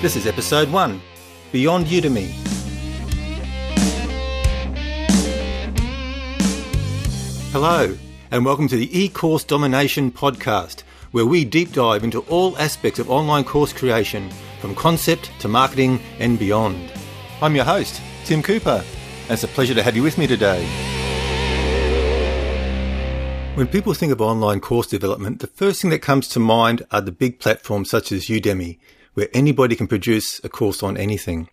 This is episode 1 Beyond Udemy. Hello, and welcome to the e-course domination podcast, where we deep dive into all aspects of online course creation, from concept to marketing and beyond. I'm your host, Tim Cooper, and it's a pleasure to have you with me today. When people think of online course development, the first thing that comes to mind are the big platforms such as Udemy, where anybody can produce a course on anything.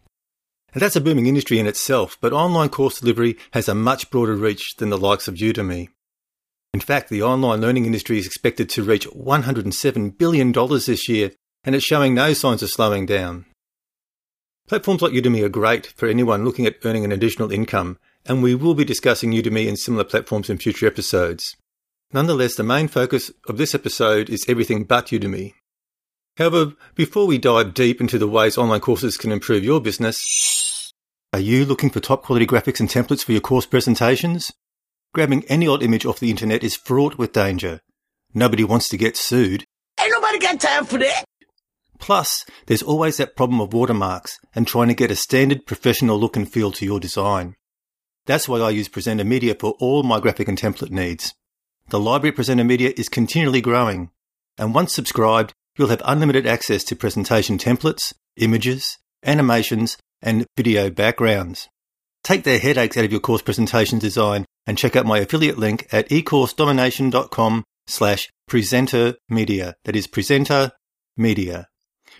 And that's a booming industry in itself, but online course delivery has a much broader reach than the likes of Udemy. In fact, the online learning industry is expected to reach $107 billion this year, and it's showing no signs of slowing down. Platforms like Udemy are great for anyone looking at earning an additional income, and we will be discussing Udemy and similar platforms in future episodes. Nonetheless, the main focus of this episode is everything but Udemy. However, before we dive deep into the ways online courses can improve your business, are you looking for top quality graphics and templates for your course presentations? Grabbing any old image off the internet is fraught with danger. Nobody wants to get sued. Ain't nobody got time for that. Plus, there's always that problem of watermarks and trying to get a standard professional look and feel to your design. That's why I use Presenter Media for all my graphic and template needs. The library Presenter Media is continually growing, and once subscribed, you'll have unlimited access to presentation templates, images, animations, and video backgrounds. Take the headaches out of your course presentation design and check out my affiliate link at ecoursedomination.com slash presenter media. That is presenter media.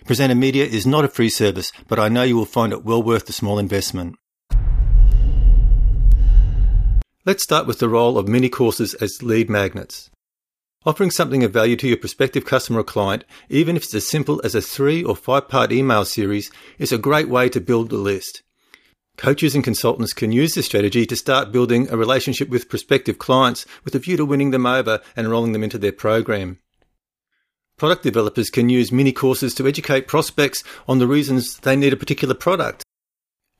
Presenter Media is not a free service, but I know you will find it well worth the small investment. Let's start with the role of mini courses as lead magnets. Offering something of value to your prospective customer or client, even if it's as simple as a three or five part email series, is a great way to build a list. Coaches and consultants can use this strategy to start building a relationship with prospective clients with a view to winning them over and enrolling them into their program. Product developers can use mini courses to educate prospects on the reasons they need a particular product.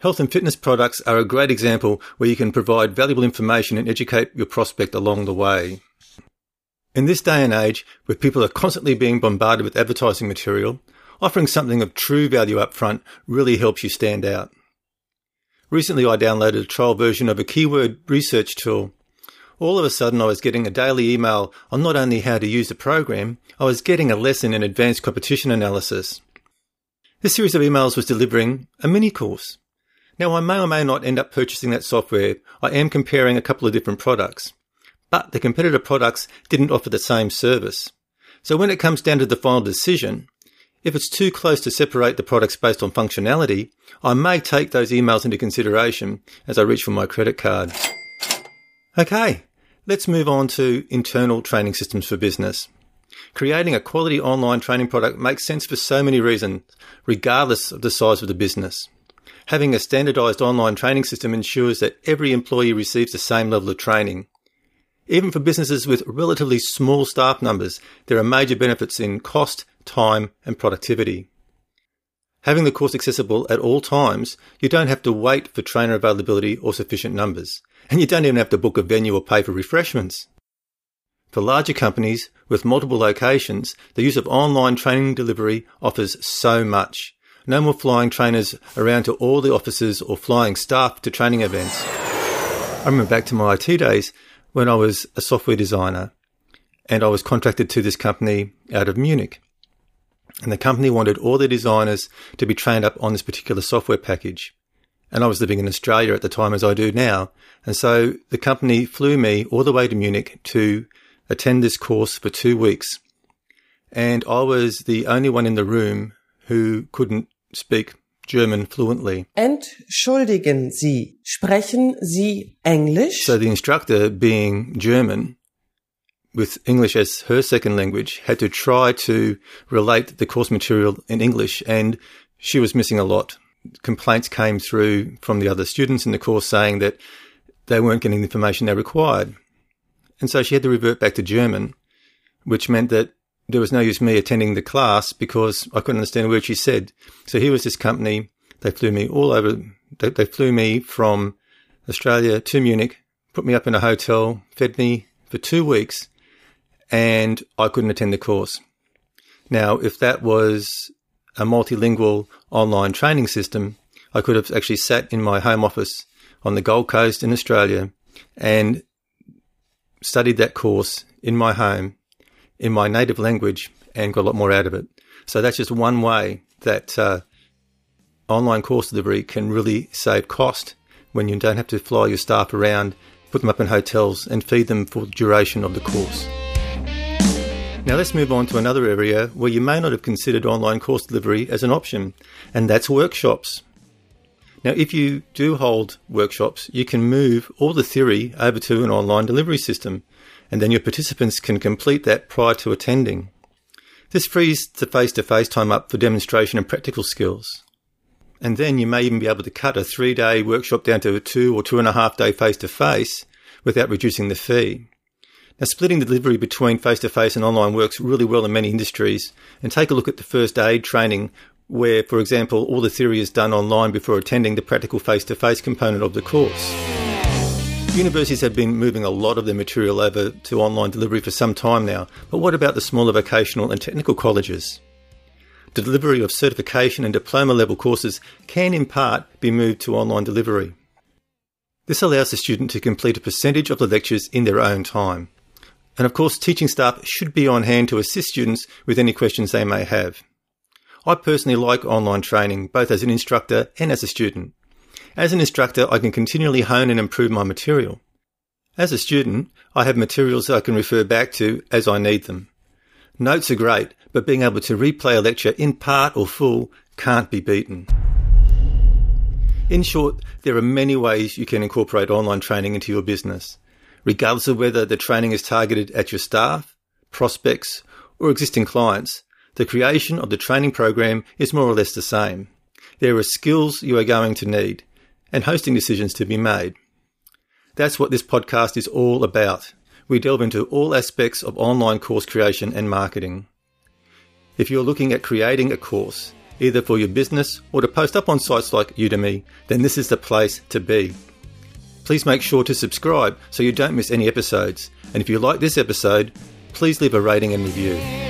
Health and fitness products are a great example where you can provide valuable information and educate your prospect along the way. In this day and age, where people are constantly being bombarded with advertising material, offering something of true value up front really helps you stand out. Recently, I downloaded a trial version of a keyword research tool. All of a sudden, I was getting a daily email on not only how to use the program, I was getting a lesson in advanced competition analysis. This series of emails was delivering a mini course. Now, I may or may not end up purchasing that software. I am comparing a couple of different products but the competitor products didn't offer the same service. So when it comes down to the final decision, if it's too close to separate the products based on functionality, I may take those emails into consideration as I reach for my credit card. Okay, let's move on to internal training systems for business. Creating a quality online training product makes sense for so many reasons, regardless of the size of the business. Having a standardized online training system ensures that every employee receives the same level of training. Even for businesses with relatively small staff numbers, there are major benefits in cost, time, and productivity. Having the course accessible at all times, you don't have to wait for trainer availability or sufficient numbers, and you don't even have to book a venue or pay for refreshments. For larger companies with multiple locations, the use of online training delivery offers so much. No more flying trainers around to all the offices or flying staff to training events. I remember back to my IT days, when I was a software designer and I was contracted to this company out of Munich. And the company wanted all their designers to be trained up on this particular software package. And I was living in Australia at the time as I do now. And so the company flew me all the way to Munich to attend this course for two weeks. And I was the only one in the room who couldn't speak German fluently. Entschuldigen Sie, sprechen Sie English? So the instructor, being German, with English as her second language, had to try to relate the course material in English, and she was missing a lot. Complaints came through from the other students in the course saying that they weren't getting the information they required. And so she had to revert back to German, which meant that there was no use me attending the class because I couldn't understand a word she said. So here was this company. They flew me all over. They, they flew me from Australia to Munich, put me up in a hotel, fed me for two weeks, and I couldn't attend the course. Now, if that was a multilingual online training system, I could have actually sat in my home office on the Gold Coast in Australia and studied that course in my home in my native language and got a lot more out of it. So that's just one way that uh, online course delivery can really save cost when you don't have to fly your staff around, put them up in hotels, and feed them for the duration of the course. Now let's move on to another area where you may not have considered online course delivery as an option, and that's workshops. Now, if you do hold workshops, you can move all the theory over to an online delivery system, and then your participants can complete that prior to attending. This frees the face to face time up for demonstration and practical skills. And then you may even be able to cut a three day workshop down to a two or two and a half day face to face without reducing the fee. Now, splitting the delivery between face to face and online works really well in many industries. And take a look at the first aid training, where, for example, all the theory is done online before attending the practical face to face component of the course. Universities have been moving a lot of their material over to online delivery for some time now, but what about the smaller vocational and technical colleges? The delivery of certification and diploma level courses can in part be moved to online delivery. This allows the student to complete a percentage of the lectures in their own time. And of course, teaching staff should be on hand to assist students with any questions they may have. I personally like online training, both as an instructor and as a student. As an instructor, I can continually hone and improve my material. As a student, I have materials I can refer back to as I need them. Notes are great, but being able to replay a lecture in part or full can't be beaten. In short, there are many ways you can incorporate online training into your business regardless of whether the training is targeted at your staff, prospects, or existing clients. The creation of the training program is more or less the same. There are skills you are going to need and hosting decisions to be made. That's what this podcast is all about. We delve into all aspects of online course creation and marketing. If you're looking at creating a course, either for your business or to post up on sites like Udemy, then this is the place to be. Please make sure to subscribe so you don't miss any episodes. And if you like this episode, please leave a rating and review.